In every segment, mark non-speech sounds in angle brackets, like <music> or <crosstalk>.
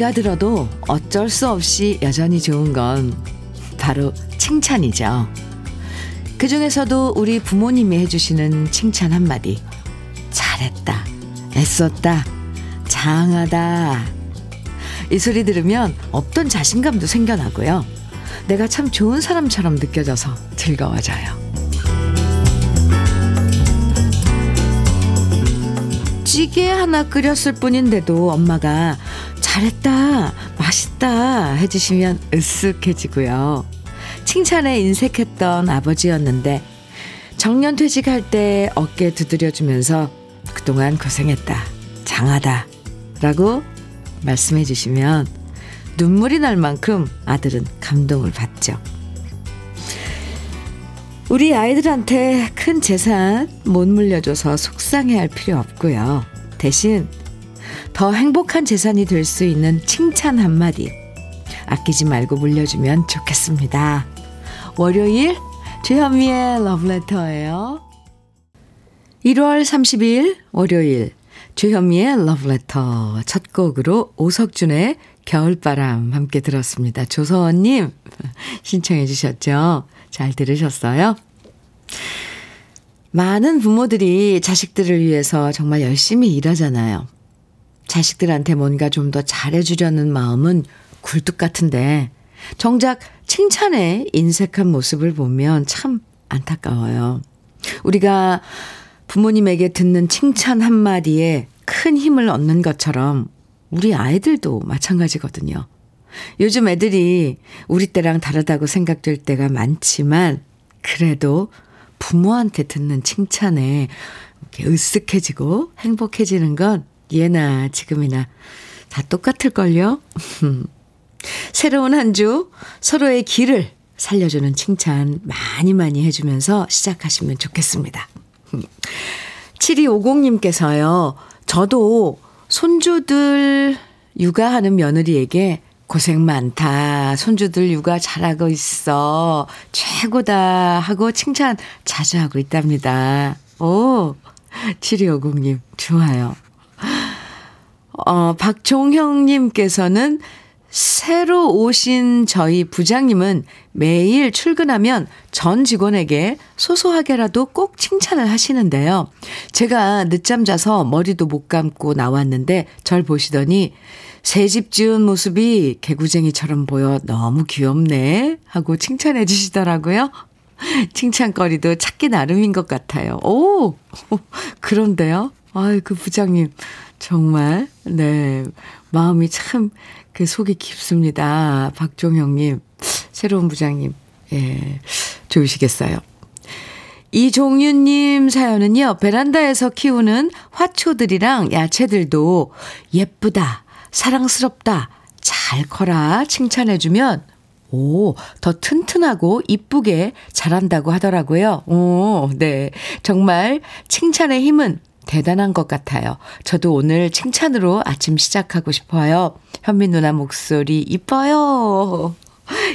나이가 들어도 어쩔 수 없이 여전히 좋은 건 바로 칭찬이죠. 그 중에서도 우리 부모님이 해주시는 칭찬 한마디. 잘했다. 애썼다. 장하다. 이 소리 들으면 없던 자신감도 생겨나고요. 내가 참 좋은 사람처럼 느껴져서 즐거워져요. 찌개 하나 끓였을 뿐인데도 엄마가 잘했다, 맛있다 해주시면 으쓱해지고요. 칭찬에 인색했던 아버지였는데 정년 퇴직할 때 어깨 두드려주면서 그동안 고생했다. 장하다. 라고 말씀해 주시면 눈물이 날 만큼 아들은 감동을 받죠. 우리 아이들한테 큰 재산 못 물려줘서 속상해 할 필요 없고요. 대신 더 행복한 재산이 될 수 있는 칭찬 한마디 아끼지 말고 물려주면 좋겠습니다. 월요일 주현미의 러브레터예요. 1월 30일 월요일 주현미의 러브레터 첫 곡으로 오석준의 겨울바람 함께 들었습니다. 조서원님 <laughs> 신청해 주셨죠? 잘 들으셨어요? 많은 부모들이 자식들을 위해서 정말 열심히 일하잖아요. 자식들한테 뭔가 좀 더 잘해주려는 마음은 굴뚝 같은데 정작 칭찬에 인색한 모습을 보면 참 안타까워요. 우리가 부모님에게 듣는 칭찬 한마디에 큰 힘을 얻는 것처럼 우리 아이들도 마찬가지거든요. 요즘 애들이 우리 때랑 다르다고 생각될 때가 많지만 그래도 부모한테 듣는 칭찬에 으쓱해지고 행복해지는 건 예나 지금이나 다 똑같을걸요? <laughs> 새로운 한 주 서로의 길을 살려주는 칭찬 많이 많이 해주면서 시작하시면 좋겠습니다. <laughs> 7250님께서요, 저도 손주들 육아하는 며느리에게 고생 많다. 손주들 육아 잘하고 있어. 최고다. 하고 칭찬 자주 하고 있답니다. 오, 7250님, 좋아요. 어, 박종형님께서는 새로 오신 저희 부장님은 매일 출근하면 전 직원에게 소소하게라도 꼭 칭찬을 하시는데요. 제가 늦잠 자서 머리도 못 감고 나왔는데 절 보시더니 새집 지은 모습이 개구쟁이처럼 보여 너무 귀엽네 하고 칭찬해 주시더라고요. <laughs> 칭찬거리도 찾기 나름인 것 같아요. 오! <laughs> 그런데요? 아이, 그 부장님. 정말, 네. 마음이 참, 그 속이 깊습니다. 박종형님, 새로운 부장님, 예, 좋으시겠어요. 이종윤님 사연은요, 베란다에서 키우는 화초들이랑 야채들도 예쁘다, 사랑스럽다, 잘 커라 칭찬해주면 오, 더 튼튼하고 이쁘게 자란다고 하더라고요. 오, 네. 정말 칭찬의 힘은 대단한 것 같아요. 저도 오늘 칭찬으로 아침 시작하고 싶어요. 현민 누나 목소리 이뻐요.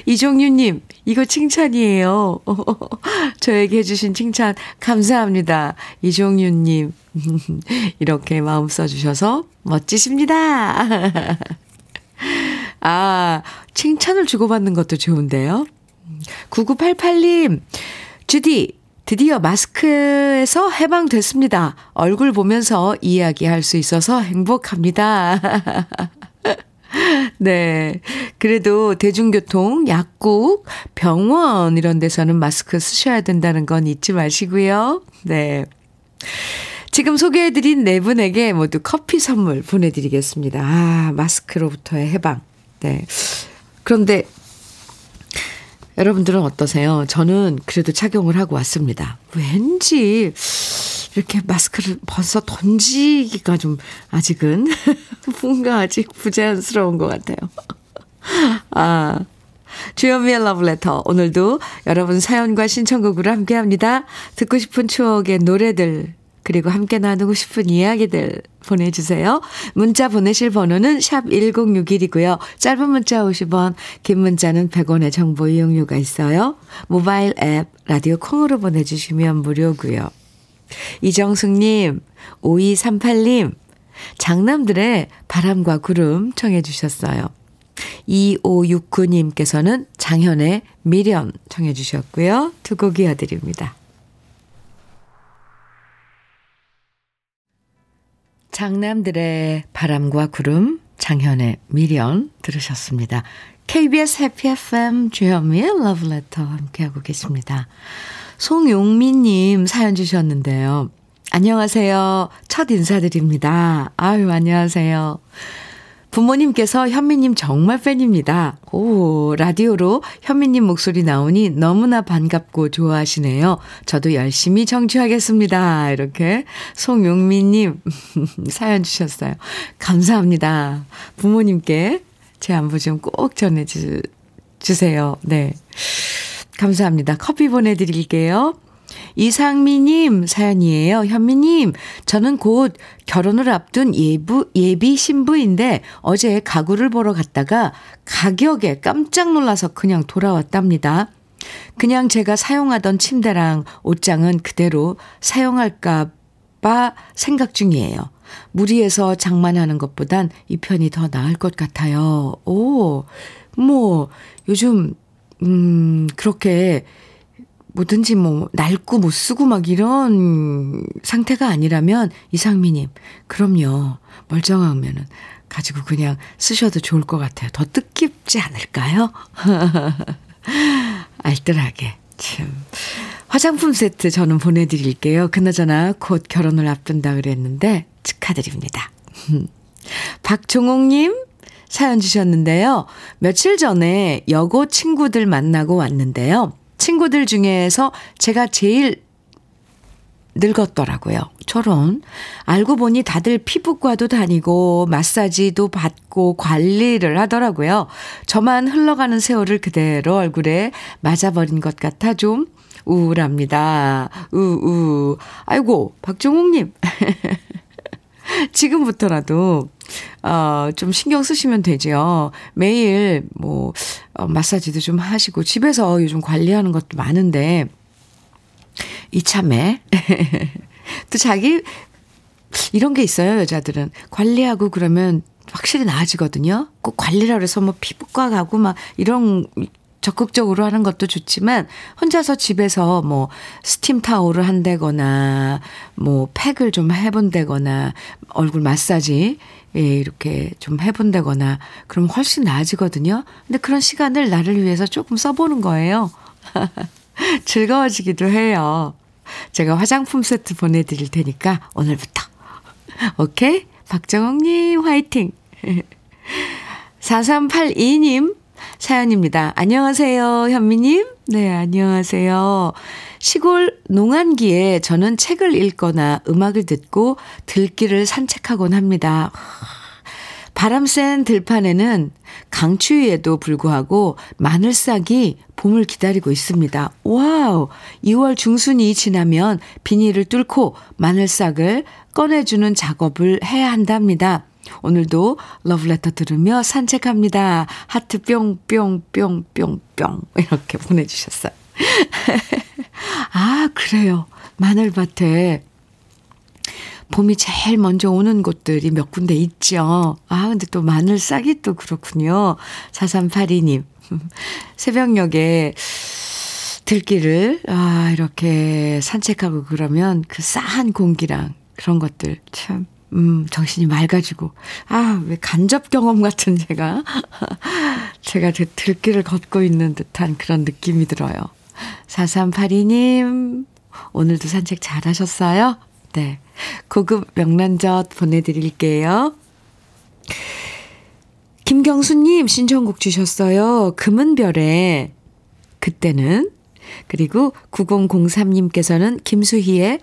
이종유님, 이거 칭찬이에요. <laughs> 저에게 해주신 칭찬 감사합니다. 이종유님, <laughs> 이렇게 마음 써주셔서 멋지십니다. <laughs> 아, 칭찬을 주고받는 것도 좋은데요. 9988님, 주디, 드디어 마스크에서 해방됐습니다. 얼굴 보면서 이야기할 수 있어서 행복합니다. <laughs> 네. 그래도 대중교통, 약국, 병원 이런 데서는 마스크 쓰셔야 된다는 건 잊지 마시고요. 네. 지금 소개해드린 네 분에게 모두 커피 선물 보내드리겠습니다. 아, 마스크로부터의 해방. 네. 그런데 여러분들은 어떠세요? 저는 그래도 착용을 하고 왔습니다. 왠지 이렇게 마스크를 벗어 던지기가 좀 아직은 <laughs> 뭔가 아직 부자연스러운 것 같아요. <laughs> 아. 주현미의 러브레터. 오늘도 여러분 사연과 신청곡으로 함께 합니다. 듣고 싶은 추억의 노래들, 그리고 함께 나누고 싶은 이야기들 보내주세요. 문자 보내실 번호는 샵 1061이고요. 짧은 문자 50원, 긴 문자는 100원의 정보 이용료가 있어요. 모바일 앱, 라디오 콩으로 보내주시면 무료고요. 이정숙님, 5238님, 장남들의 바람과 구름 청해 주셨어요. 2569님께서는 장현의 미련 청해 주셨고요. 두 곡 이어드립니다. 장남들의 바람과 구름, 장현의 미련 들으셨습니다. KBS 해피 FM 주현미의 러브레터 함께하고 계십니다. 송용민님 사연 주셨는데요. 안녕하세요. 첫 인사드립니다. 아유, 안녕하세요. 부모님께서 현미님 정말 팬입니다. 오, 라디오로 현미님 목소리 나오니 너무나 반갑고 좋아하시네요. 저도 열심히 청취하겠습니다. 이렇게 송용민님 <laughs> 사연 주셨어요. 감사합니다. 부모님께 제 안부 좀 꼭 전해주세요. 네. 감사합니다. 커피 보내드릴게요. 이상미님 사연이에요. 현미님, 저는 곧 결혼을 앞둔 예부, 예비 신부인데 어제 가구를 보러 갔다가 가격에 깜짝 놀라서 그냥 돌아왔답니다. 그냥 제가 사용하던 침대랑 옷장은 그대로 사용할까봐 생각 중이에요. 무리해서 장만하는 것보단 이 편이 더 나을 것 같아요. 오, 뭐, 요즘, 음, 그렇게 뭐든지 뭐 낡고 못 쓰고 막 이런 상태가 아니라면 이상미님 그럼요 멀쩡하면은 가지고 그냥 쓰셔도 좋을 것 같아요. 더 뜻깊지 않을까요? <laughs> 알뜰하게 참 화장품 세트 저는 보내드릴게요. 그나저나 곧 결혼을 앞둔다 그랬는데 축하드립니다. <laughs> 박종옥님 사연 주셨는데요. 며칠 전에 여고 친구들 만나고 왔는데요. 친구들 중에서 제가 제일 늙었더라고요. 저런. 알고 보니 다들 피부과도 다니고 마사지도 받고 관리를 하더라고요. 저만 흘러가는 세월을 그대로 얼굴에 맞아버린 것 같아 좀 우울합니다. 우우. 아이고, 박종욱님. <laughs> 지금부터라도, 어, 좀 신경 쓰시면 되죠. 매일, 뭐, 어, 마사지도 좀 하시고, 집에서 요즘 관리하는 것도 많은데, 이참에, <laughs> 또 자기, 이런 게 있어요, 여자들은. 관리하고 그러면 확실히 나아지거든요. 꼭 관리라 그래서 뭐 피부과 가고 막 이런 적극적으로 하는 것도 좋지만 혼자서 집에서 뭐 스팀 타올을 한다거나 뭐 팩을 좀 해본다거나 얼굴 마사지 예, 이렇게 좀 해본다거나 그럼 훨씬 나아지거든요. 근데 그런 시간을 나를 위해서 조금 써보는 거예요. <laughs> 즐거워지기도 해요. 제가 화장품 세트 보내드릴 테니까 오늘부터. 오케이? 박정옥님 화이팅! <laughs> 4382님 사연입니다. 안녕하세요, 현미님. 네, 안녕하세요. 시골 농한기에 저는 책을 읽거나 음악을 듣고 들길을 산책하곤 합니다. 바람 센 들판에는 강추위에도 불구하고 마늘싹이 봄을 기다리고 있습니다. 와우! 2월 중순이 지나면 비닐을 뚫고 마늘싹을 꺼내주는 작업을 해야 한답니다. 오늘도 러브레터 들으며 산책합니다. 하트 뿅뿅뿅뿅뿅 이렇게 보내주셨어요. <laughs> 아, 그래요. 마늘밭에 봄이 제일 먼저 오는 곳들이 몇 군데 있죠. 아, 근데 또 마늘 싹이 또 그렇군요. 4382님. <laughs> 새벽녘에 들길을, 아, 이렇게 산책하고 그러면 그 싸한 공기랑 그런 것들 참 음, 정신이 맑아지고, 아, 왜 간접 경험 같은 제가, <laughs> 제가 들길을 걷고 있는 듯한 그런 느낌이 들어요. 4382님, 오늘도 산책 잘 하셨어요? 네. 고급 명란젓 보내드릴게요. 김경수님 신청곡 주셨어요. 금은별의 그때는 그리고 9003님께서는 김수희의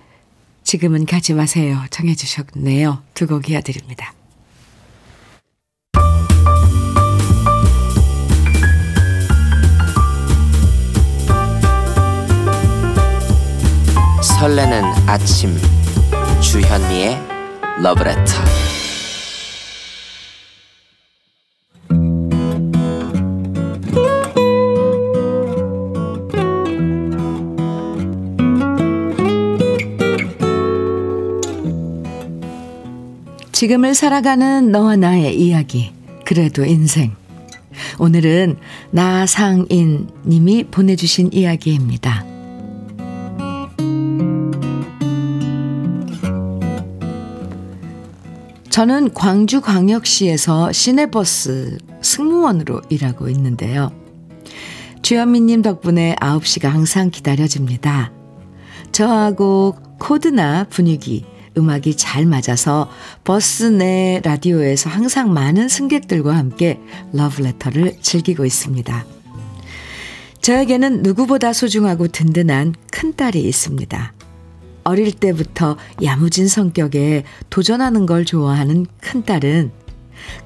지금은 가지 마세요. 청해 주셨네요. 두 곡 이어드립니다. 설레는 아침 주현미의 러브레터 지금을 살아가는 너와 나의 이야기. 그래도 인생. 오늘은 나상인 님이 보내주신 이야기입니다. 저는 광주광역시에서 시내버스 승무원으로 일하고 있는데요. 주현미님 덕분에 9시가 항상 기다려집니다. 저하고 코드나 분위기, 음악이 잘 맞아서 버스 내 라디오에서 항상 많은 승객들과 함께 러브레터를 즐기고 있습니다. 저에게는 누구보다 소중하고 든든한 큰딸이 있습니다. 어릴 때부터 야무진 성격에 도전하는 걸 좋아하는 큰딸은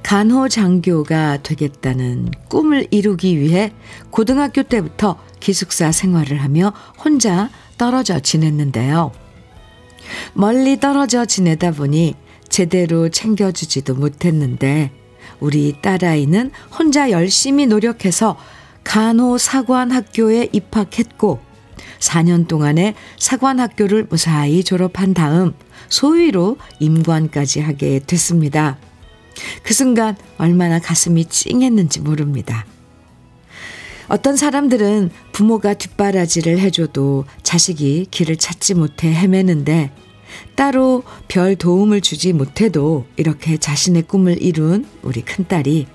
간호장교가 되겠다는 꿈을 이루기 위해 고등학교 때부터 기숙사 생활을 하며 혼자 떨어져 지냈는데요. 멀리 떨어져 지내다 보니 제대로 챙겨주지도 못했는데 우리 딸아이는 혼자 열심히 노력해서 간호사관학교에 입학했고 4년 동안에 사관학교를 무사히 졸업한 다음 소위로 임관까지 하게 됐습니다. 그 순간 얼마나 가슴이 찡했는지 모릅니다. 어떤 사람들은 부모가 뒷바라지를 해줘도 자식이 길을 찾지 못해 헤매는데 따로 별 도움을 주지 못해도 이렇게 자신의 꿈을 이룬 우리 큰딸이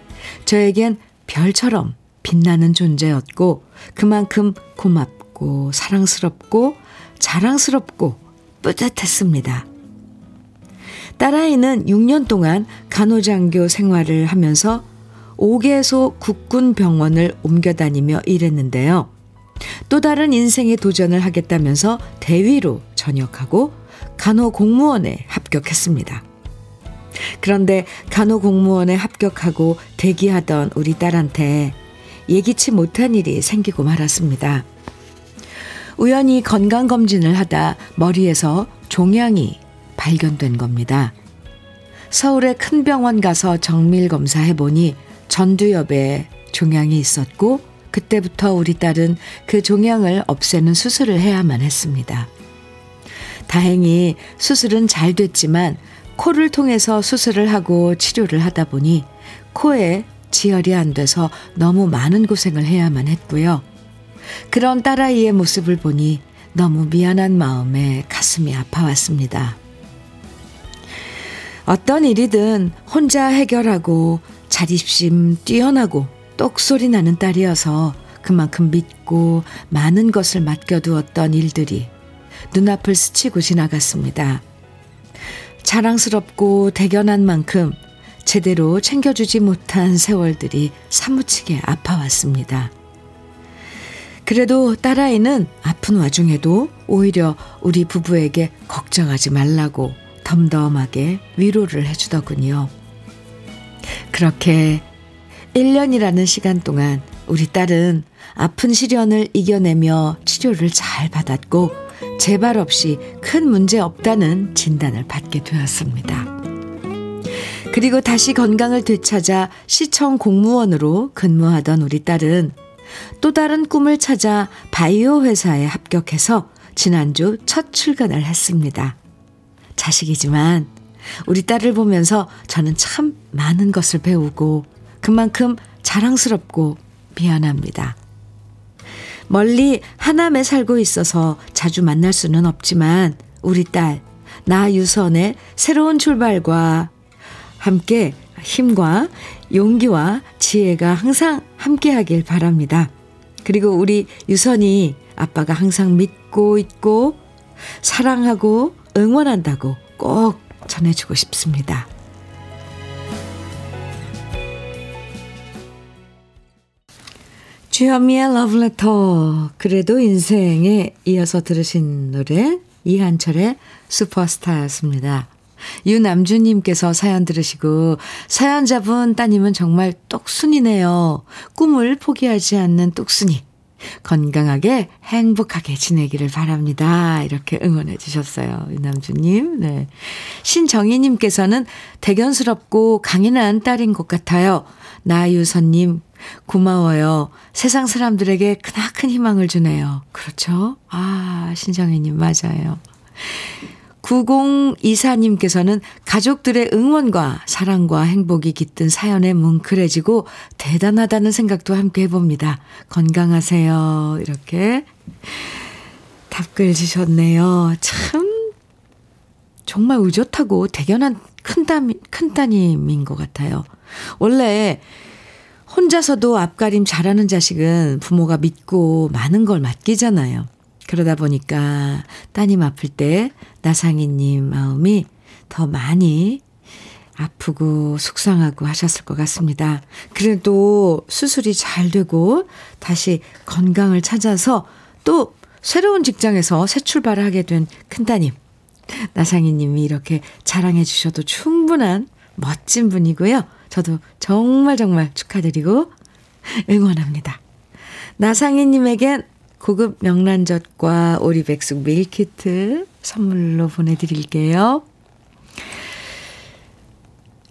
저에겐 별처럼 빛나는 존재였고 그만큼 고맙고 사랑스럽고 자랑스럽고 뿌듯했습니다. 딸아이는 6년 동안 간호장교 생활을 하면서 5개소 국군병원을 옮겨 다니며 일했는데요. 또 다른 인생의 도전을 하겠다면서 대위로 전역하고 간호공무원에 합격했습니다. 그런데 간호공무원에 합격하고 대기하던 우리 딸한테 예기치 못한 일이 생기고 말았습니다. 우연히 건강검진을 하다 머리에서 종양이 발견된 겁니다. 서울의 큰 병원 가서 정밀 검사해보니 전두엽에 종양이 있었고 그때부터 우리 딸은 그 종양을 없애는 수술을 해야만 했습니다. 다행히 수술은 잘 됐지만 코를 통해서 수술을 하고 치료를 하다 보니 코에 지혈이 안 돼서 너무 많은 고생을 해야만 했고요. 그런 딸아이의 모습을 보니 너무 미안한 마음에 가슴이 아파왔습니다. 어떤 일이든 혼자 해결하고 자립심 뛰어나고 똑소리 나는 딸이어서 그만큼 믿고 많은 것을 맡겨두었던 일들이 눈앞을 스치고 지나갔습니다. 자랑스럽고 대견한 만큼 제대로 챙겨주지 못한 세월들이 사무치게 아파왔습니다. 그래도 딸아이는 아픈 와중에도 오히려 우리 부부에게 걱정하지 말라고 덤덤하게 위로를 해주더군요. 그렇게 1년이라는 시간 동안 우리 딸은 아픈 시련을 이겨내며 치료를 잘 받았고 재발 없이 큰 문제 없다는 진단을 받게 되었습니다. 그리고 다시 건강을 되찾아 시청 공무원으로 근무하던 우리 딸은 또 다른 꿈을 찾아 바이오 회사에 합격해서 지난주 첫 출근을 했습니다. 자식이지만 우리 딸을 보면서 저는 참 많은 것을 배우고 그만큼 자랑스럽고 미안합니다. 멀리 하남에 살고 있어서 자주 만날 수는 없지만 우리 딸, 나 유선의 새로운 출발과 함께 힘과 용기와 지혜가 항상 함께 하길 바랍니다. 그리고 우리 유선이 아빠가 항상 믿고 있고 사랑하고 응원한다고 꼭 전해주고 싶습니다. 주현미의 러브레터 그래도 인생에 이어서 들으신 노래 이한철의 슈퍼스타였습니다. 유남주님께서 사연 들으시고 사연자분 따님은 정말 똑순이네요. 꿈을 포기하지 않는 똑순이. 건강하게 행복하게 지내기를 바랍니다. 이렇게 응원해 주셨어요. 유남주님. 네. 신정희님께서는 대견스럽고 강인한 딸인 것 같아요. 나유선님, 고마워요. 세상 사람들에게 크나큰 희망을 주네요. 그렇죠? 아, 신정희님, 맞아요. 9024님께서는 가족들의 응원과 사랑과 행복이 깃든 사연에 뭉클해지고 대단하다는 생각도 함께 해봅니다. 건강하세요. 이렇게 답글 주셨네요. 참, 정말 의젓하고 대견한 큰, 따, 큰 따님인 것 같아요. 원래 혼자서도 앞가림 잘하는 자식은 부모가 믿고 많은 걸 맡기잖아요. 그러다 보니까 따님 아플 때 나상이님 마음이 더 많이 아프고 속상하고 하셨을 것 같습니다. 그래도 수술이 잘 되고 다시 건강을 찾아서 또 새로운 직장에서 새 출발을 하게 된 큰따님. 나상희 님이 이렇게 자랑해 주셔도 충분한 멋진 분이고요. 저도 정말 정말 축하드리고 응원합니다. 나상희 님에겐 고급 명란젓과 오리백숙 밀키트 선물로 보내드릴게요.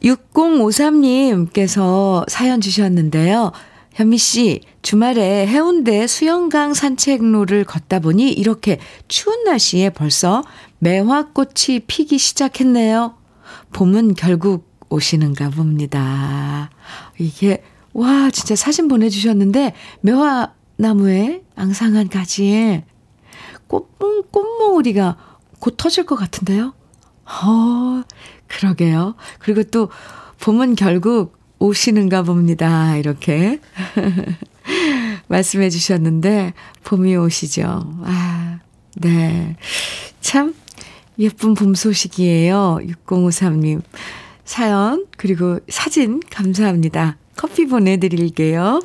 6053님께서 사연 주셨는데요. 현미 씨, 주말에 해운대 수영강 산책로를 걷다 보니 이렇게 추운 날씨에 벌써 매화꽃이 피기 시작했네요. 봄은 결국 오시는가 봅니다. 이게, 와, 진짜 사진 보내주셨는데, 매화 나무에 앙상한 가지에 꽃, 꽃몽우리가 곧 터질 것 같은데요? 어, 그러게요. 그리고 또, 봄은 결국 오시는가 봅니다. 이렇게 <laughs> 말씀해 주셨는데, 봄이 오시죠. 아, 네. 참 예쁜 봄 소식이에요. 6053님. 사연, 그리고 사진 감사합니다. 커피 보내 드릴게요.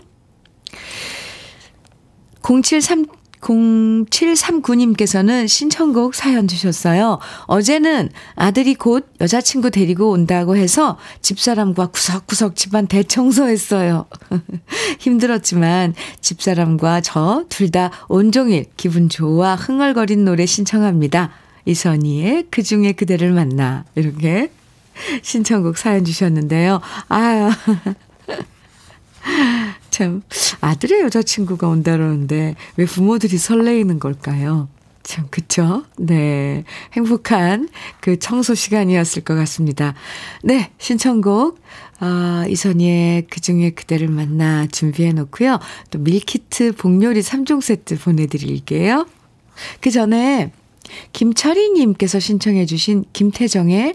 073 0739님께서는 신청곡 사연 주셨어요. 어제는 아들이 곧 여자친구 데리고 온다고 해서 집사람과 구석구석 집안 대청소했어요. <laughs> 힘들었지만 집사람과 저 둘 다 온종일 기분 좋아 흥얼거린 노래 신청합니다. 이선희의 그 중에 그대를 만나. 이렇게 신청곡 사연 주셨는데요. 아유. <laughs> 참, 아들의 여자친구가 온다 그러는데 왜 부모들이 설레이는 걸까요? 참, 그쵸? 네. 행복한 그 청소 시간이었을 것 같습니다. 네. 신청곡, 아, 이선희의 그 중에 그대를 만나 준비해 놓고요. 또 밀키트 복요리 3종 세트 보내드릴게요. 그 전에 김철희님께서 신청해 주신 김태정의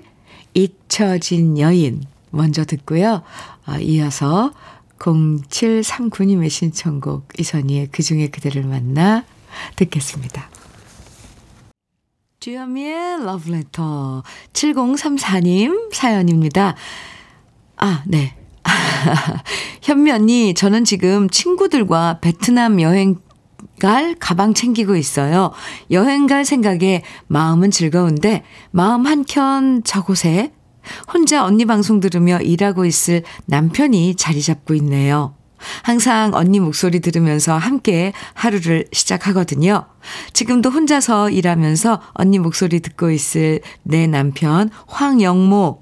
잊혀진 여인 먼저 듣고요. 아, 이어서 0739님의 신청곡 이선희의 그중에 그대를 만나 듣겠습니다. 주현미의 러브레터 7034님 사연입니다. 아, 네. <laughs> 현미 언니, 저는 지금 친구들과 베트남 여행 갈 가방 챙기고 있어요. 여행 갈 생각에 마음은 즐거운데 마음 한켠 저곳에 혼자 언니 방송 들으며 일하고 있을 남편이 자리 잡고 있네요. 항상 언니 목소리 들으면서 함께 하루를 시작하거든요. 지금도 혼자서 일하면서 언니 목소리 듣고 있을 내 남편 황영모.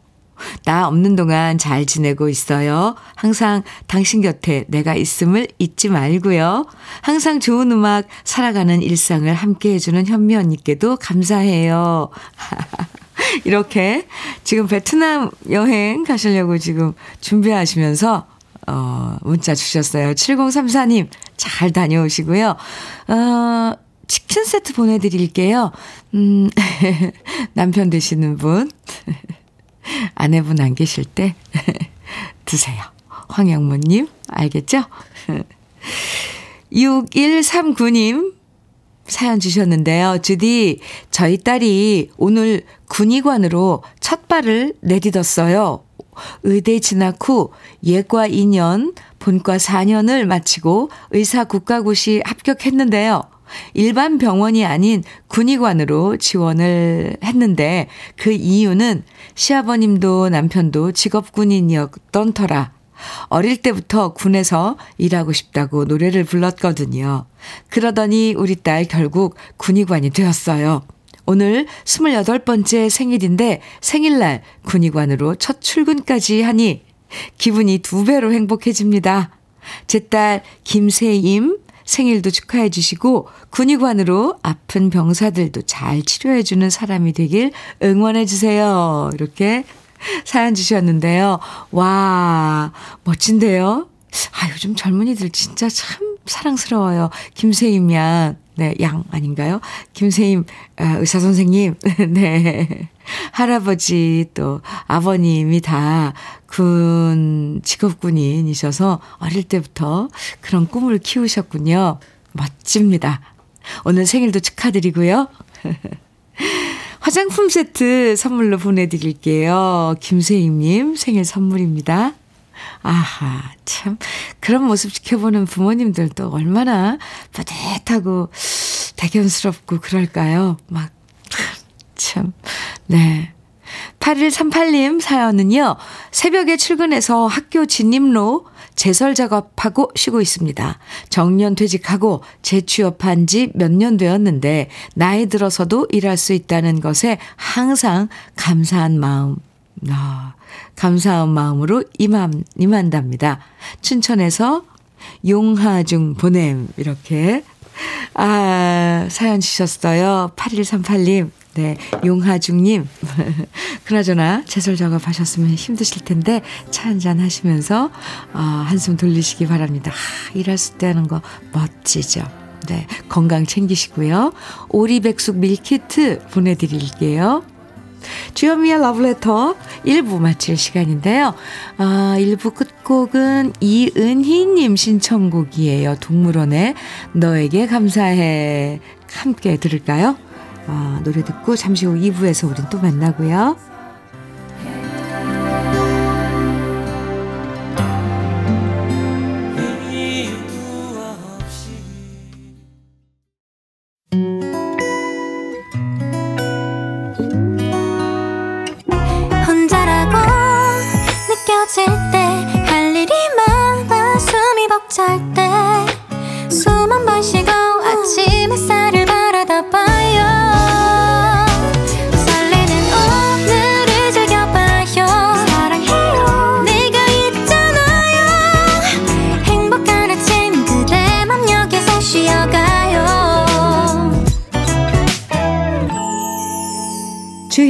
나 없는 동안 잘 지내고 있어요. 항상 당신 곁에 내가 있음을 잊지 말고요. 항상 좋은 음악, 살아가는 일상을 함께 해주는 현미 언니께도 감사해요. <laughs> <laughs> 이렇게 지금 베트남 여행 가시려고 지금 준비하시면서 어, 문자 주셨어요. 7034님, 잘 다녀오시고요. 어, 치킨 세트 보내드릴게요. 음, <laughs> 남편 되시는 분, <laughs> 아내분 안 계실 때 드세요. 황영모님, 알겠죠? 6139님, 사연 주셨는데요. 주디, 저희 딸이 오늘 군의관으로 첫 발을 내딛었어요. 의대 진학 후 예과 2년, 본과 4년을 마치고 의사 국가고시 합격했는데요. 일반 병원이 아닌 군의관으로 지원을 했는데 그 이유는 시아버님도 남편도 직업 군인이었던 터라 어릴 때부터 군에서 일하고 싶다고 노래를 불렀거든요. 그러더니 우리 딸 결국 군의관이 되었어요. 오늘 28번째 생일인데 생일날 군의관으로 첫 출근까지 하니 기분이 두 배로 행복해집니다. 제 딸 김세임 생일도 축하해 주시고 군의관으로 아픈 병사들도 잘 치료해 주는 사람이 되길 응원해 주세요. 이렇게 사연 주셨는데요. 와, 멋진데요? 아, 요즘 젊은이들 진짜 참 사랑스러워요. 김세임 양, 네, 양 아닌가요? 김세임 아, 의사 선생님, <laughs> 네. 할아버지 또 아버님이 다 군 직업군인이셔서 어릴 때부터 그런 꿈을 키우셨군요. 멋집니다. 오늘 생일도 축하드리고요. <laughs> 화장품 세트 선물로 보내드릴게요. 김세임님 생일 선물입니다. 아하, 참. 그런 모습 지켜보는 부모님들도 얼마나 뿌듯하고 대견스럽고 그럴까요? 막, 참. 네. 8138님 사연은요, 새벽에 출근해서 학교 진입로 제설 작업하고 쉬고 있습니다. 정년 퇴직하고 재취업한 지 몇 년 되었는데, 나이 들어서도 일할 수 있다는 것에 항상 감사한 마음, 아, 감사한 마음으로 임한, 임한답니다. 춘천에서 용하중 보냄, 이렇게. 아, 사연 주셨어요. 8138님. 네, 용하중님. <laughs> 그나저나, 제설 작업하셨으면 힘드실 텐데, 차 한잔 하시면서, 어, 한숨 돌리시기 바랍니다. 하, 일할 때 하는 거 멋지죠. 네, 건강 챙기시고요. 오리백숙 밀키트 보내드릴게요. 주현미의 러브레터 1부 마칠 시간인데요. 아, 1부 끝곡은 이은희님 신청곡이에요. 동물원의 너에게 감사해. 함께 들을까요? 아, 노래 듣고 잠시 후 2부에서 우린 또 만나고요.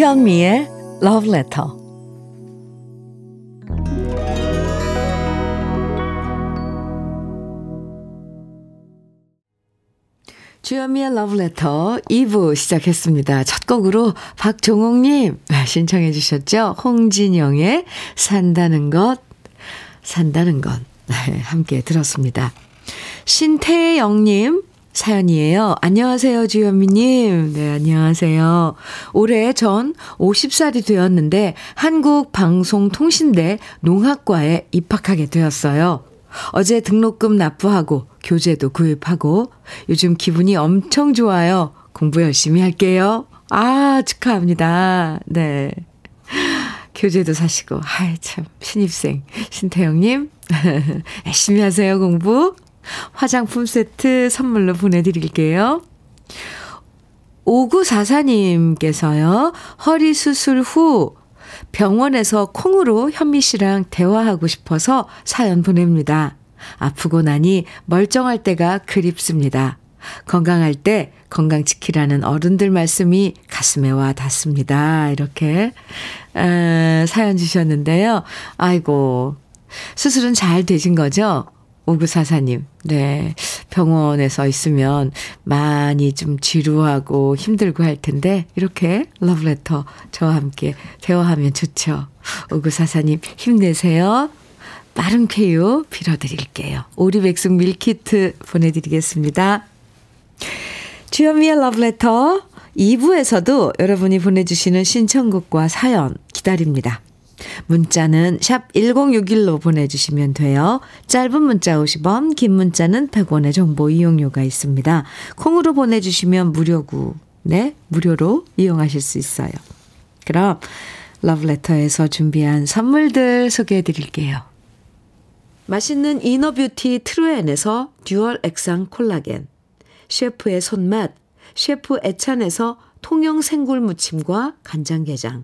주현미의 Love Letter. 주현미의 Love Letter 2부 시작했습니다. 첫 곡으로 박종옥님 신청해 주셨죠? 홍진영의 산다는 것, 산다는 것. 네, <laughs> 함께 들었습니다. 신태영님, 사연이에요. 안녕하세요, 주현미님. 네, 안녕하세요. 올해 전 50살이 되었는데 한국방송통신대 농학과에 입학하게 되었어요. 어제 등록금 납부하고 교재도 구입하고 요즘 기분이 엄청 좋아요. 공부 열심히 할게요. 아, 축하합니다. 네. 교재도 사시고, 아이, 참, 신입생, 신태영님. <laughs> 열심히 하세요, 공부. 화장품 세트 선물로 보내드릴게요. 5944님께서요, 허리 수술 후 병원에서 콩으로 현미 씨랑 대화하고 싶어서 사연 보냅니다. 아프고 나니 멀쩡할 때가 그립습니다. 건강할 때 건강 지키라는 어른들 말씀이 가슴에 와 닿습니다. 이렇게 에, 사연 주셨는데요. 아이고 수술은 잘 되신 거죠? 오구사사님, 네. 병원에서 있으면 많이 좀 지루하고 힘들고 할 텐데, 이렇게 러브레터 저와 함께 대화하면 좋죠. 오구사사님, 힘내세요. 빠른 쾌유 빌어드릴게요. 오리백숙 밀키트 보내드리겠습니다. 주현미의 러브레터 2부에서도 여러분이 보내주시는 신청곡과 사연 기다립니다. 문자는 샵 1061로 보내주시면 돼요. 짧은 문자 50원, 긴 문자는 100원의 정보 이용료가 있습니다. 콩으로 보내주시면 무료고, 네, 무료로 이용하실 수 있어요. 그럼 러브레터에서 준비한 선물들 소개해 드릴게요. 맛있는 이너뷰티 트루엔에서 듀얼 액상 콜라겐, 셰프의 손맛, 셰프 애찬에서 통영 생굴 무침과 간장게장,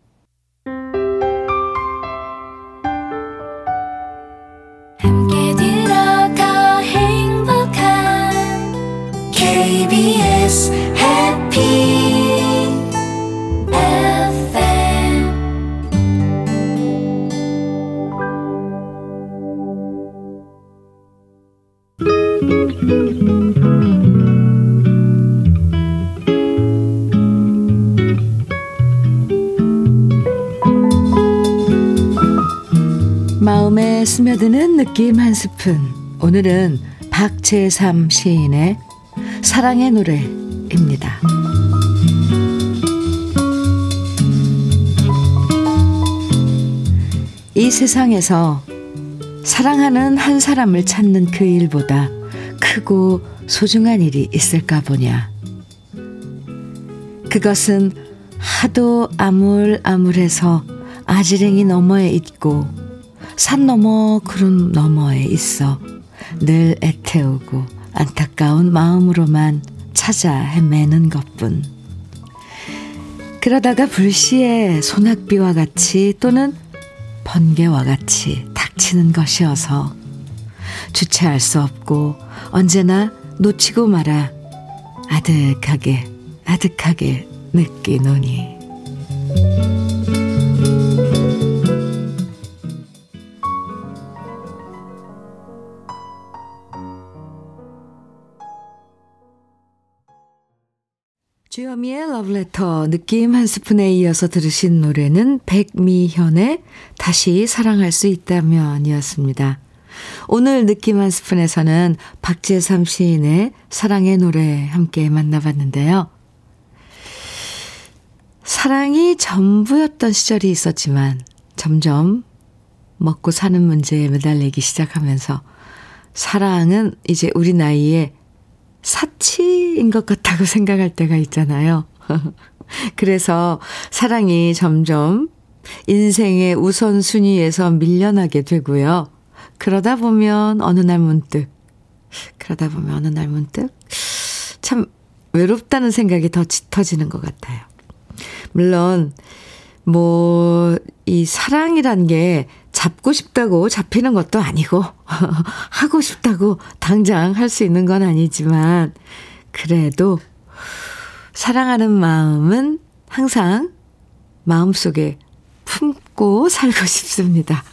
느낌 한 스푼. 오늘은 박재삼 시인의 사랑의 노래입니다. 이 세상에서 사랑하는 한 사람을 찾는 그 일보다 크고 소중한 일이 있을까 보냐. 그것은 하도 아물아물해서 아지랭이 너머에 있고 산 너머 구름 너머에 있어 늘 애태우고 안타까운 마음으로만 찾아 헤매는 것뿐. 그러다가 불시에 소낙비와 같이 또는 번개와 같이 닥치는 것이어서 주체할 수 없고 언제나 놓치고 말아 아득하게 아득하게 느끼노니. 주여미의 러브레터 느낌 한 스푼에 이어서 들으신 노래는 백미현의 다시 사랑할 수 있다면 이었습니다. 오늘 느낌 한 스푼에서는 박재삼 시인의 사랑의 노래 함께 만나봤는데요. 사랑이 전부였던 시절이 있었지만 점점 먹고 사는 문제에 매달리기 시작하면서 사랑은 이제 우리 나이에 사치인 것 같다고 생각할 때가 있잖아요. <laughs> 그래서 사랑이 점점 인생의 우선순위에서 밀려나게 되고요. 그러다 보면 어느 날 문득, 그러다 보면 어느 날 문득 참 외롭다는 생각이 더 짙어지는 것 같아요. 물론, 뭐, 이 사랑이란 게 잡고 싶다고 잡히는 것도 아니고, <laughs> 하고 싶다고 당장 할 수 있는 건 아니지만, 그래도 사랑하는 마음은 항상 마음속에 품고 살고 싶습니다.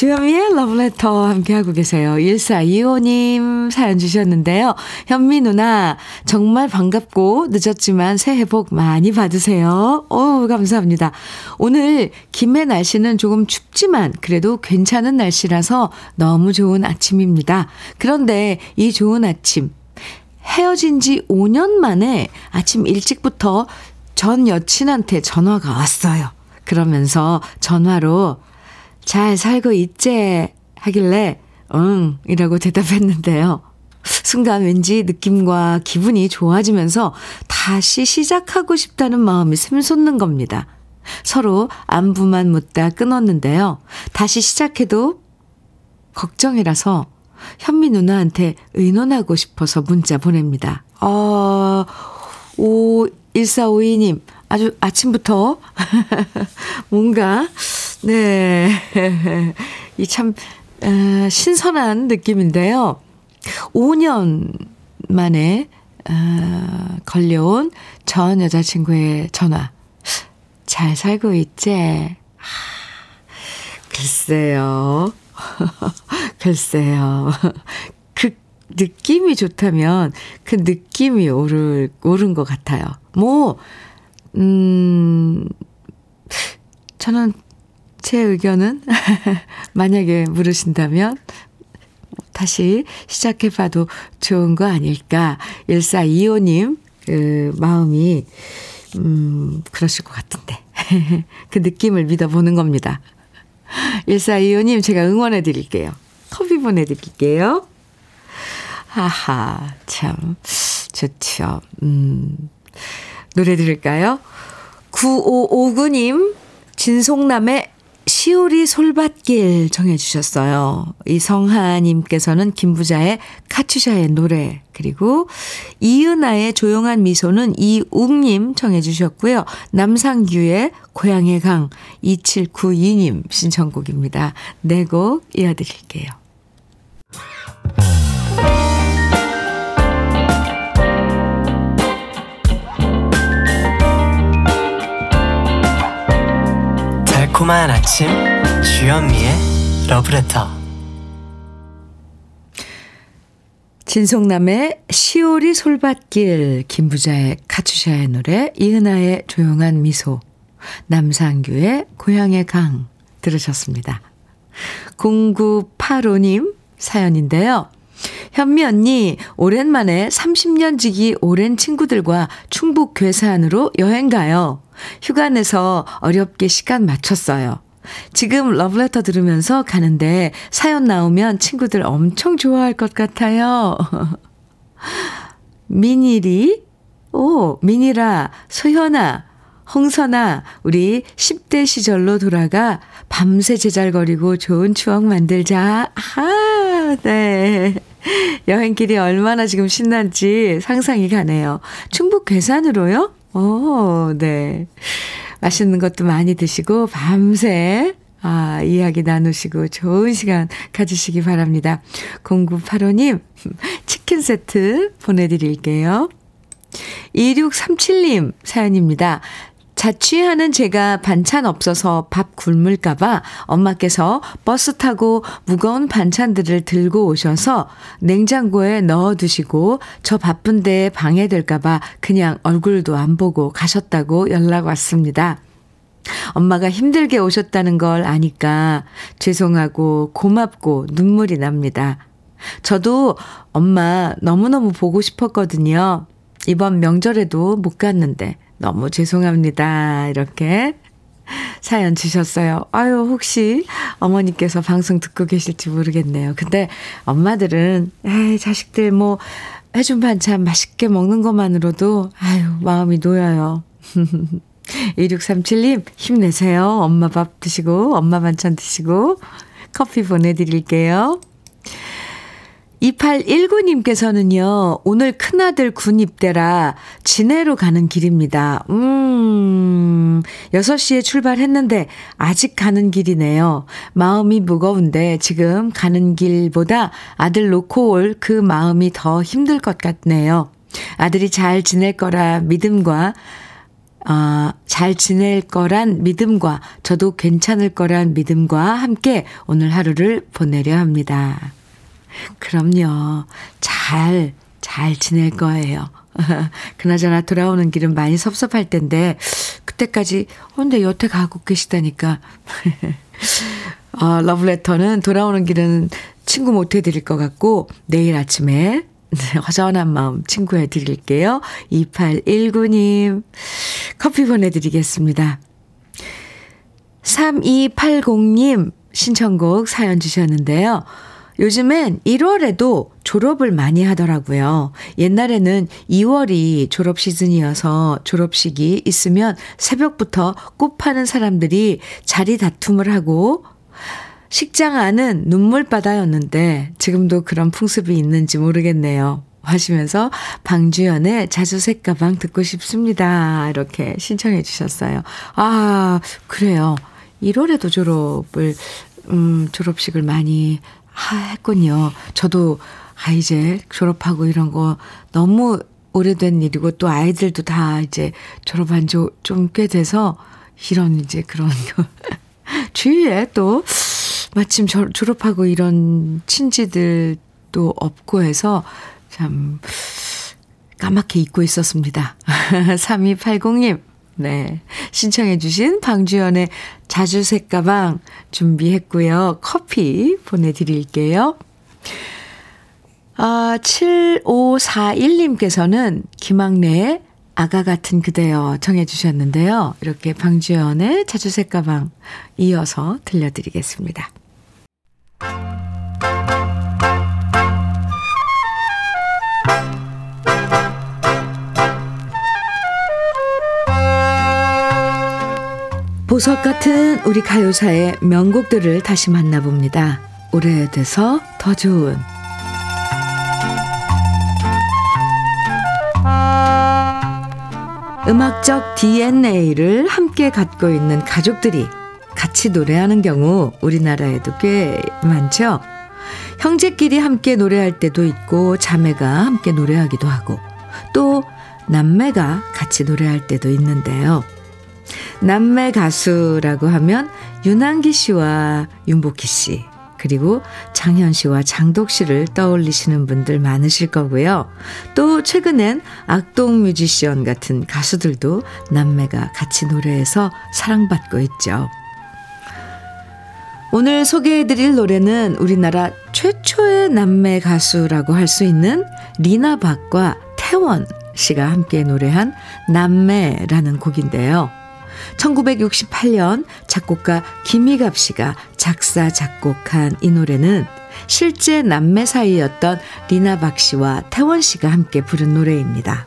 주현미의 러브레터 함께하고 계세요. 1425님 사연 주셨는데요. 현미 누나, 정말 반갑고 늦었지만 새해 복 많이 받으세요. 오, 감사합니다. 오늘 김해 날씨는 조금 춥지만 그래도 괜찮은 날씨라서 너무 좋은 아침입니다. 그런데 이 좋은 아침, 헤어진 지 5년 만에 아침 일찍부터 전 여친한테 전화가 왔어요. 그러면서 전화로 잘 살고 있지? 하길래, 응, 이라고 대답했는데요. 순간 왠지 느낌과 기분이 좋아지면서 다시 시작하고 싶다는 마음이 샘솟는 겁니다. 서로 안부만 묻다 끊었는데요. 다시 시작해도 걱정이라서 현미 누나한테 의논하고 싶어서 문자 보냅니다. 어, 5, 1452님, 아주 아침부터 <laughs> 뭔가, 네. <laughs> 이 참, 어, 신선한 느낌인데요. 5년 만에, 어, 걸려온 전 여자친구의 전화. 잘 살고 있지? 아, 글쎄요. <laughs> 글쎄요. <laughs> 그 느낌이 좋다면 그 느낌이 오를, 오른 것 같아요. 뭐, 음, 저는 제 의견은 <laughs> 만약에 물으신다면 다시 시작해봐도 좋은 거 아닐까. 1425님, 그 마음이, 음, 그러실 것 같은데. <laughs> 그 느낌을 믿어보는 겁니다. 1425님, 제가 응원해 드릴게요. 커피 보내드릴게요. 하하, 참, 좋죠. 음, 노래 들을까요? 9559님, 진송남의 시오리 솔밭길 정해주셨어요. 이성하님께서는 김부자의 카츄샤의 노래, 그리고 이은아의 조용한 미소는 이웅님 정해주셨고요. 남상규의 고향의 강 2792님 신청곡입니다. 네곡 이어드릴게요. 달콤한 아침 주현미의 러브레터 진송남의 시오리 솔밭길, 김부자의 카츄샤의 노래, 이은아의 조용한 미소, 남상규의 고향의 강 들으셨습니다. 0985님 사연인데요. 현미 언니, 오랜만에 30년 지기 오랜 친구들과 충북 괴산으로 여행 가요. 휴가 내서 어렵게 시간 맞췄어요. 지금 러브레터 들으면서 가는데 사연 나오면 친구들 엄청 좋아할 것 같아요. <laughs> 미니리, 오, 미니라, 소현아, 홍선아, 우리 10대 시절로 돌아가 밤새 제잘거리고 좋은 추억 만들자. 아, 네. 여행길이 얼마나 지금 신난지 상상이 가네요. 충북 괴산으로요? 오, 네. 맛있는 것도 많이 드시고 밤새 아, 이야기 나누시고 좋은 시간 가지시기 바랍니다. 0985님, 치킨 세트 보내드릴게요. 2637님 사연입니다. 자취하는 제가 반찬 없어서 밥 굶을까봐 엄마께서 버스 타고 무거운 반찬들을 들고 오셔서 냉장고에 넣어 두시고 저 바쁜데 방해될까봐 그냥 얼굴도 안 보고 가셨다고 연락 왔습니다. 엄마가 힘들게 오셨다는 걸 아니까 죄송하고 고맙고 눈물이 납니다. 저도 엄마 너무너무 보고 싶었거든요. 이번 명절에도 못 갔는데 너무 죄송합니다. 이렇게 사연 주셨어요. 아유, 혹시 어머니께서 방송 듣고 계실지 모르겠네요. 근데 엄마들은, 에이, 자식들 뭐, 해준 반찬 맛있게 먹는 것만으로도, 아유, 마음이 놓여요. <laughs> 2637님, 힘내세요. 엄마 밥 드시고, 엄마 반찬 드시고, 커피 보내드릴게요. 2819님께서는요, 오늘 큰아들 군 입대라 진해로 가는 길입니다. 음, 6시에 출발했는데 아직 가는 길이네요. 마음이 무거운데 지금 가는 길보다 아들 놓고 올 그 마음이 더 힘들 것 같네요. 아들이 잘 지낼 거라 믿음과 아, 잘 지낼 거란 믿음과 저도 괜찮을 거란 믿음과 함께 오늘 하루를 보내려 합니다. 그럼요. 잘, 잘 지낼 거예요. <laughs> 그나저나 돌아오는 길은 많이 섭섭할 텐데, 그때까지, 어, 근데 여태 가고 계시다니까. <laughs> 어, 러브레터는 돌아오는 길은 친구 못 해드릴 것 같고, 내일 아침에 <laughs> 허전한 마음 친구해 드릴게요. 2819님, 커피 보내드리겠습니다. 3280님, 신청곡 사연 주셨는데요. 요즘엔 1월에도 졸업을 많이 하더라고요. 옛날에는 2월이 졸업 시즌이어서 졸업식이 있으면 새벽부터 꽃 파는 사람들이 자리 다툼을 하고 식장 안은 눈물바다였는데 지금도 그런 풍습이 있는지 모르겠네요. 하시면서 방주연의 자주색 가방 듣고 싶습니다. 이렇게 신청해 주셨어요. 아, 그래요. 1월에도 졸업을, 음, 졸업식을 많이 하, 했군요. 저도, 아, 이제 졸업하고 이런 거 너무 오래된 일이고 또 아이들도 다 이제 졸업한 지 좀 꽤 돼서 이런 이제 그런 거. <laughs> 주위에 또 마침 졸업하고 이런 친지들도 없고 해서 참 까맣게 잊고 있었습니다. <laughs> 3280님, 네. 신청해주신 방주연의 자주색 가방 준비했고요. 커피 보내드릴게요. 아, 7541님께서는 김학래의 아가 같은 그대여 정해주셨는데요. 이렇게 방주연의 자주색 가방 이어서 들려드리겠습니다. 보석 같은 우리 가요사의 명곡들을 다시 만나봅니다. 오래돼서 더 좋은 음악적 DNA를 함께 갖고 있는 가족들이 같이 노래하는 경우 우리나라에도 꽤 많죠. 형제끼리 함께 노래할 때도 있고 자매가 함께 노래하기도 하고 또 남매가 같이 노래할 때도 있는데요. 남매 가수라고 하면 윤한기 씨와 윤복희 씨, 그리고 장현 씨와 장독 씨를 떠올리시는 분들 많으실 거고요. 또 최근엔 악동 뮤지션 같은 가수들도 남매가 같이 노래해서 사랑받고 있죠. 오늘 소개해드릴 노래는 우리나라 최초의 남매 가수라고 할 수 있는 리나 박과 태원 씨가 함께 노래한 남매라는 곡인데요. 1968년 작곡가 김희갑 씨가 작사, 작곡한 이 노래는 실제 남매 사이였던 리나박 씨와 태원 씨가 함께 부른 노래입니다.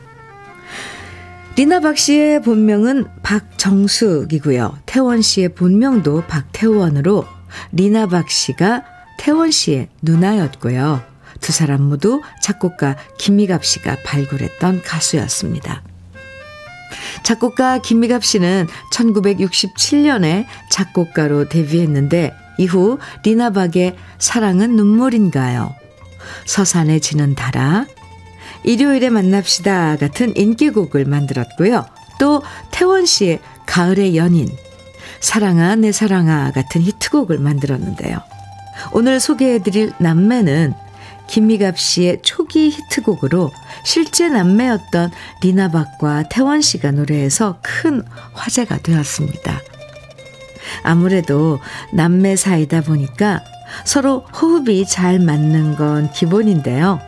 리나박 씨의 본명은 박정숙이고요. 태원 씨의 본명도 박태원으로 리나박 씨가 태원 씨의 누나였고요. 두 사람 모두 작곡가 김희갑 씨가 발굴했던 가수였습니다. 작곡가 김미갑 씨는 1967년에 작곡가로 데뷔했는데 이후 리나박의 사랑은 눈물인가요? 서산에 지는 달아, 일요일에 만납시다 같은 인기곡을 만들었고요. 또 태원 씨의 가을의 연인, 사랑아 내 사랑아 같은 히트곡을 만들었는데요. 오늘 소개해드릴 남매는 김미갑 씨의 초기 히트곡으로 실제 남매였던 리나박과 태원 씨가 노래해서 큰 화제가 되었습니다. 아무래도 남매 사이다 보니까 서로 호흡이 잘 맞는 건 기본인데요.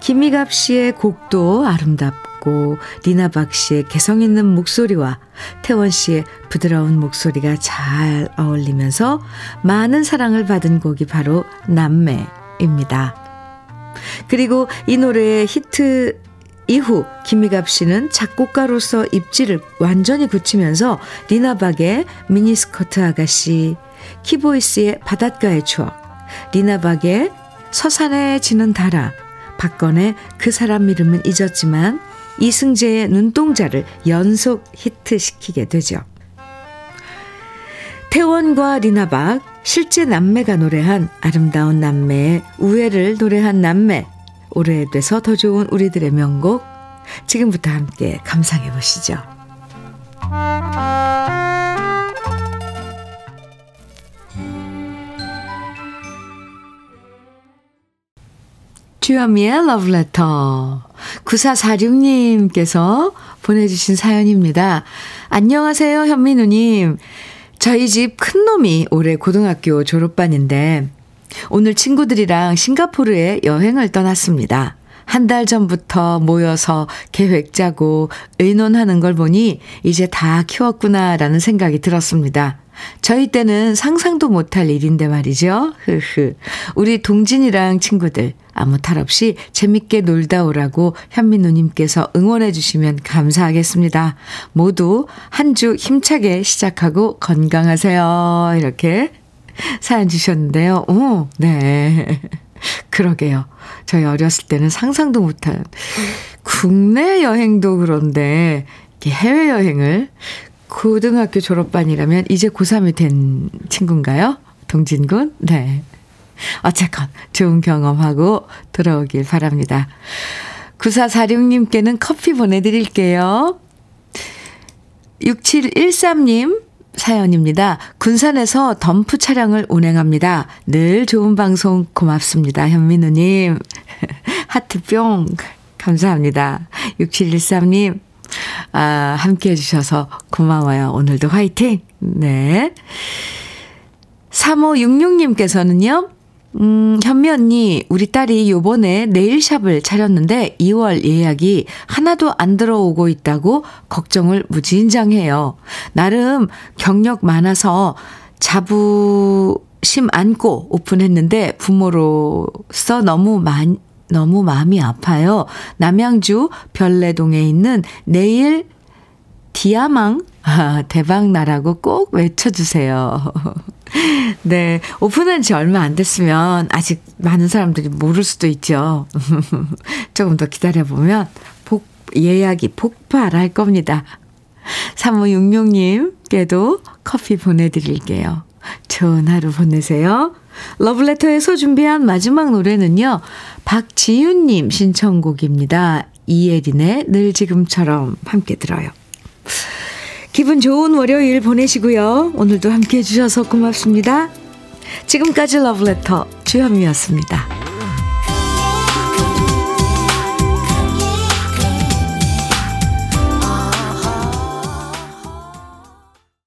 김미갑 씨의 곡도 아름답고 리나박 씨의 개성 있는 목소리와 태원 씨의 부드러운 목소리가 잘 어울리면서 많은 사랑을 받은 곡이 바로 남매입니다. 그리고 이 노래의 히트 이후 김미갑 씨는 작곡가로서 입지를 완전히 굳히면서 리나박의 미니스커트 아가씨, 키보이스의 바닷가의 추억, 리나박의 서산에 지는 달아, 박건의 그 사람 이름은 잊었지만 이승재의 눈동자를 연속 히트시키게 되죠. 태원과 리나박, 실제 남매가 노래한 아름다운 남매의 우애를 노래한 남매, 오래돼서 더 좋은 우리들의 명곡, 지금부터 함께 감상해 보시죠. 주현미의 러브레터 9446님께서 보내주신 사연입니다. 안녕하세요 현민우님. 저희 집 큰놈이 올해 고등학교 졸업반인데 오늘 친구들이랑 싱가포르에 여행을 떠났습니다. 한 달 전부터 모여서 계획 짜고 의논하는 걸 보니 이제 다 키웠구나라는 생각이 들었습니다. 저희 때는 상상도 못할 일인데 말이죠. 흐흐. 우리 동진이랑 친구들 아무 탈 없이 재밌게 놀다 오라고 현민 누님께서 응원해 주시면 감사하겠습니다. 모두 한 주 힘차게 시작하고 건강하세요. 이렇게 사연 주셨는데요. 오, 네. <laughs> 그러게요. 저희 어렸을 때는 상상도 못한 국내 여행도 그런데 이렇게 해외 여행을 고등학교 졸업반이라면 이제 고3이 된 친구인가요? 동진군? 네. 어쨌건 좋은 경험하고 돌아오길 바랍니다. 9446님께는 커피 보내드릴게요. 6713님 사연입니다. 군산에서 덤프 차량을 운행합니다. 늘 좋은 방송 고맙습니다. 현민우님. <laughs> 하트뿅. 감사합니다. 6713님. 아, 함께 해주셔서 고마워요. 오늘도 화이팅! 네. 3566님께서는요, 음, 현미 언니, 우리 딸이 요번에 네일샵을 차렸는데 2월 예약이 하나도 안 들어오고 있다고 걱정을 무진장해요. 나름 경력 많아서 자부심 안고 오픈했는데 부모로서 너무 많, 너무 마음이 아파요. 남양주 별내동에 있는 네일 디아망 아, 대박 나라고 꼭 외쳐주세요. <laughs> 네, 오픈한 지 얼마 안 됐으면 아직 많은 사람들이 모를 수도 있죠. <laughs> 조금 더 기다려보면 복, 예약이 폭발할 겁니다. 3566님께도 커피 보내드릴게요. 좋은 하루 보내세요. 러블레터에서 준비한 마지막 노래는요, 박지윤님 신청곡입니다. 이예린의 늘 지금처럼 함께 들어요. 기분 좋은 월요일 보내시고요. 오늘도 함께 해주셔서 고맙습니다. 지금까지 러브레터 주현미였습니다.